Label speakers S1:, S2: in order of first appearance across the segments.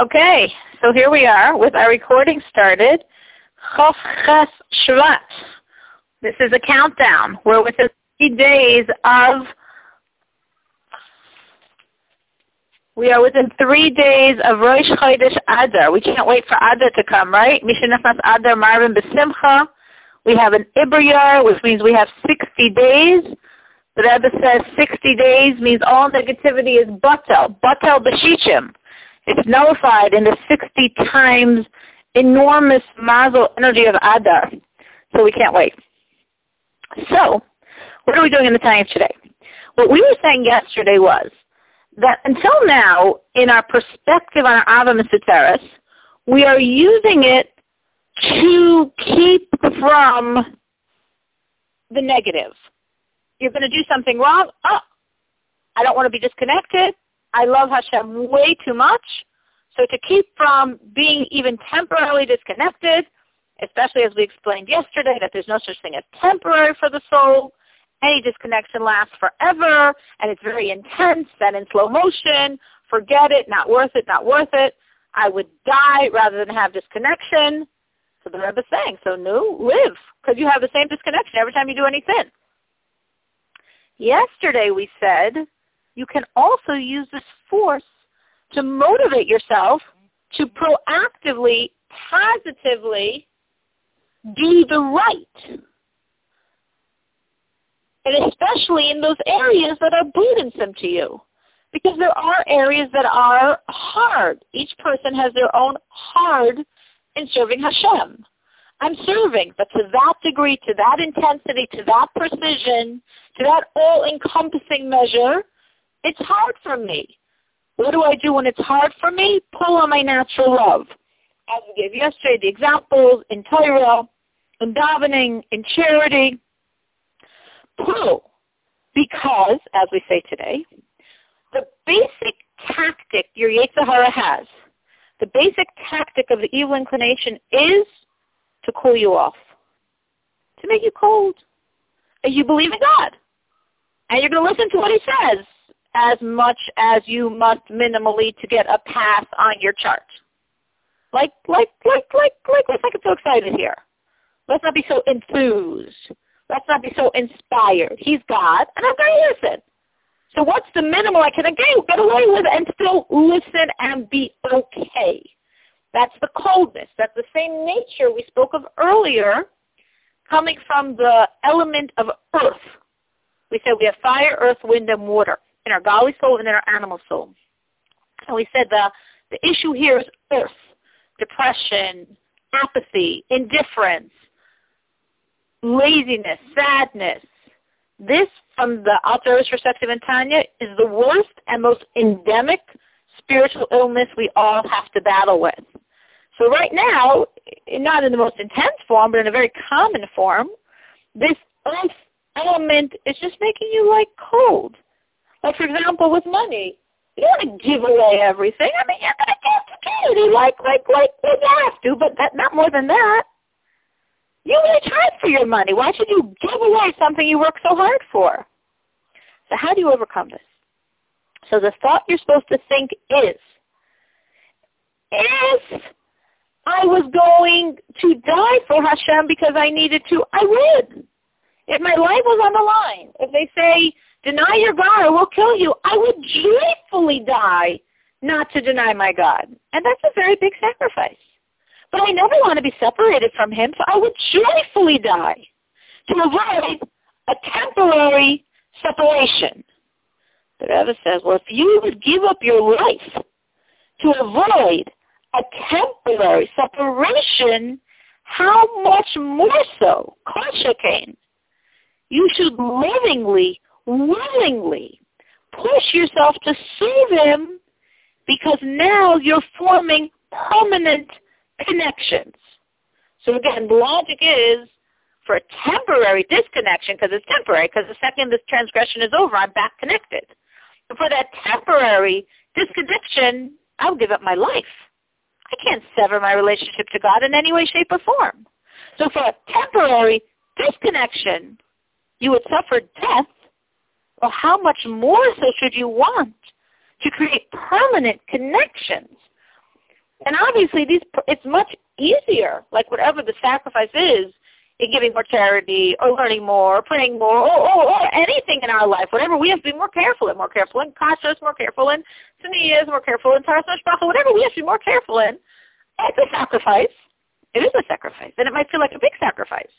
S1: Okay, so here we are with our recording started. Chof Ches Shvat. This is a countdown. We're within three days of we are within three days of Rosh Chodesh Adar. We can't wait for Adar to come, right? Mishnachnas Adar Marbin Besimcha. We have an Ibriyar, which means we have 60 days. The Rebbe says 60 days means all negativity is batel, batel b'shishim. It's nullified in the 60 times enormous mazel energy of Adar. So we can't wait. So, what are we doing in the science today? What we were saying yesterday was that until now, in our perspective on our Ava Mitzvah we are using it to keep from the negative. You're going to do something wrong. Oh, I don't want to be disconnected. I love Hashem way too much. So to keep from being even temporarily disconnected, especially as we explained yesterday that there's no such thing as temporary for the soul, any disconnection lasts forever, and it's very intense and in slow motion. Forget it, not worth it, not worth it. I would die rather than have disconnection. So the Rebbe is saying, so no, live, because you have the same disconnection every time you do anything. Yesterday we said you can also use this force to motivate yourself to proactively, positively do the right. And especially in those areas that are burdensome to you. Because there are areas that are hard. Each person has their own hard in serving Hashem. I'm serving, but to that degree, to that intensity, to that precision, to that all-encompassing measure, it's hard for me. What do I do when it's hard for me? Pull on my natural love. As we gave yesterday, the examples in Torah, in davening, in charity. Pull. Because, as we say today, the basic tactic your Yetzer Hara has, the basic tactic of the evil inclination is to cool you off, to make you cold. And you believe in God. And you're going to listen to what he says as much as you must minimally to get a pass on your chart. Like, like, like, like, like, let's not get so excited here. Let's not be so enthused. Let's not be so inspired. He's God, and I'm going to listen. So what's the minimal I can again, get away with and still listen and be okay? That's the coldness. That's the same nature we spoke of earlier coming from the element of earth. We said we have fire, earth, wind, and water in our godly soul and in our animal soul. And we said the, the issue here is earth, depression, apathy, indifference, laziness, sadness. This, from the Alter perspective in Tanya, is the worst and most endemic spiritual illness we all have to battle with. So right now, not in the most intense form, but in a very common form, this earth element is just making you like cold. Like for example, with money, you don't want to give away everything. I mean, you're gonna give to charity, like like like you have to, but that, not more than that. You worked hard for your money. Why should you give away something you work so hard for? So how do you overcome this? So the thought you're supposed to think is, if I was going to die for Hashem because I needed to, I would. If my life was on the line, if they say, deny your God or we'll kill you, I would joyfully die not to deny my God. And that's a very big sacrifice. But I never want to be separated from him, so I would joyfully die to avoid a temporary separation. The Rebbe says, well, if you would give up your life to avoid a temporary separation, how much more so, kol shekein, you should livingly, willingly push yourself to serve him because now you're forming permanent connections. So again, the logic is for a temporary disconnection, because it's temporary, because the second this transgression is over, I'm back connected. But for that temporary disconnection, I'll give up my life. I can't sever my relationship to God in any way, shape, or form. So for a temporary disconnection, you would suffer death. Well, how much more so should you want to create permanent connections? And obviously, these it's much easier, like whatever the sacrifice is, in giving more charity or learning more or praying more or, or, or anything in our life, whatever, we have to be more careful and more careful in kashrus, more careful and in tznius, more careful in taharas whatever we have to be more careful in. It's a sacrifice. It is a sacrifice. And it might feel like a big sacrifice.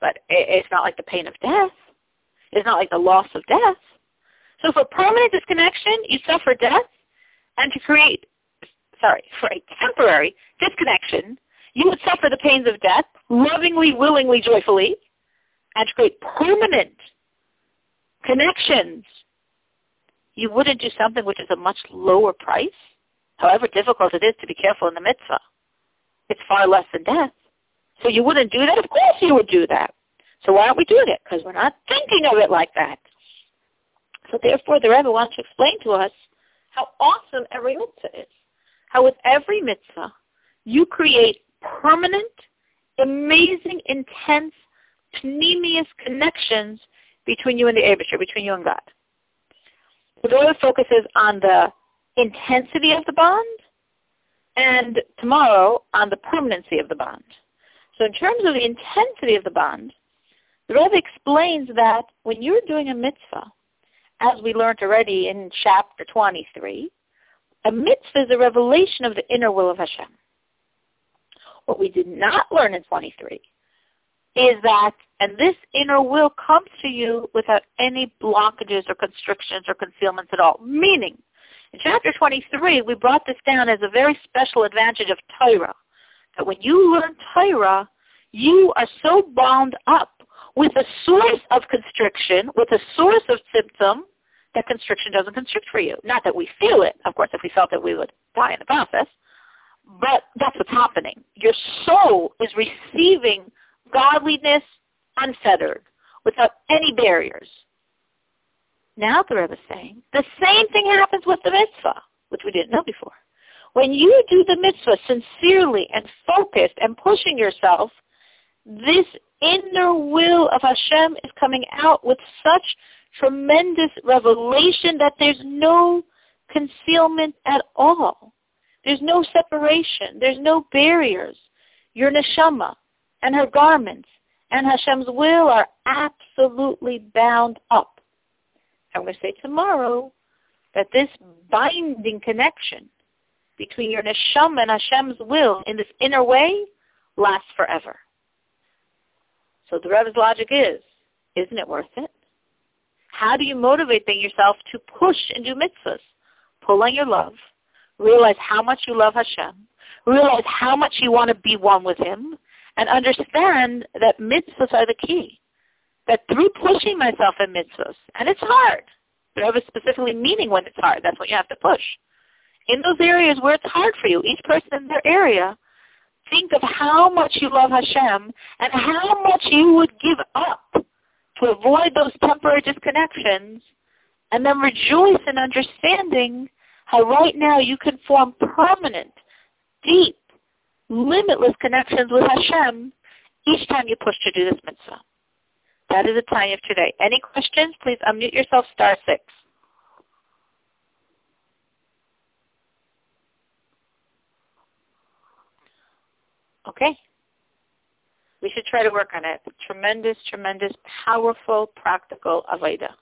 S1: But it, it's not like the pain of death. It's not like the loss of death. So for permanent disconnection, you suffer death. And to create, sorry, for a temporary disconnection, you would suffer the pains of death lovingly, willingly, joyfully, and to create permanent connections. You wouldn't do something which is a much lower price, however difficult it is to be careful in the mitzvah. It's far less than death. So you wouldn't do that? Of course you would do that. So why aren't we doing it? Because we're not thinking of it like that. So therefore, the Rebbe wants to explain to us how awesome every mitzvah is. How with every mitzvah, you create permanent, amazing, intense, penimius connections between you and the Aibershter, between you and God. The Rebbe focuses on the intensity of the bond, and tomorrow on the permanency of the bond. So in terms of the intensity of the bond, the Rebbe explains that when you're doing a mitzvah, as we learned already in chapter 23, a mitzvah is a revelation of the inner will of Hashem. What we did not learn in 23 is that, and this inner will comes to you without any blockages or constrictions or concealments at all, meaning in chapter 23, we brought this down as a very special advantage of Torah, that when you learn Torah, you are so bound up with a source of constriction, with a source of tzimtzum, that constriction doesn't constrict for you. Not that we feel it. Of course, if we felt it, we would die in the process. But that's what's happening. Your soul is receiving godliness unfettered, without any barriers. Now the Rebbe is saying the same thing happens with the mitzvah, which we didn't know before. When you do the mitzvah sincerely and focused and pushing yourself, this inner will of Hashem is coming out with such tremendous revelation that there's no concealment at all. There's no separation. There's no barriers. Your neshama and her garments and Hashem's will are absolutely bound up. I'm going to say tomorrow that this binding connection between your neshama and Hashem's will in this inner way lasts forever. So the Rebbe's logic is, isn't it worth it? How do you motivate yourself to push and do mitzvahs? Pull on your love. Realize how much you love Hashem. Realize how much you want to be one with Him. And understand that mitzvahs are the key that through pushing myself in mitzvahs, and it's hard, the Rebbe specifically meaning when it's hard, that's what you have to push. In those areas where it's hard for you, each person in their area, think of how much you love Hashem and how much you would give up to avoid those temporary disconnections and then rejoice in understanding how right now you can form permanent, deep, limitless connections with Hashem each time you push to do this mitzvah. That is the time of today. Any questions? Please unmute yourself, star six. Okay. We should try to work on it. Tremendous, tremendous, powerful, practical Avodah.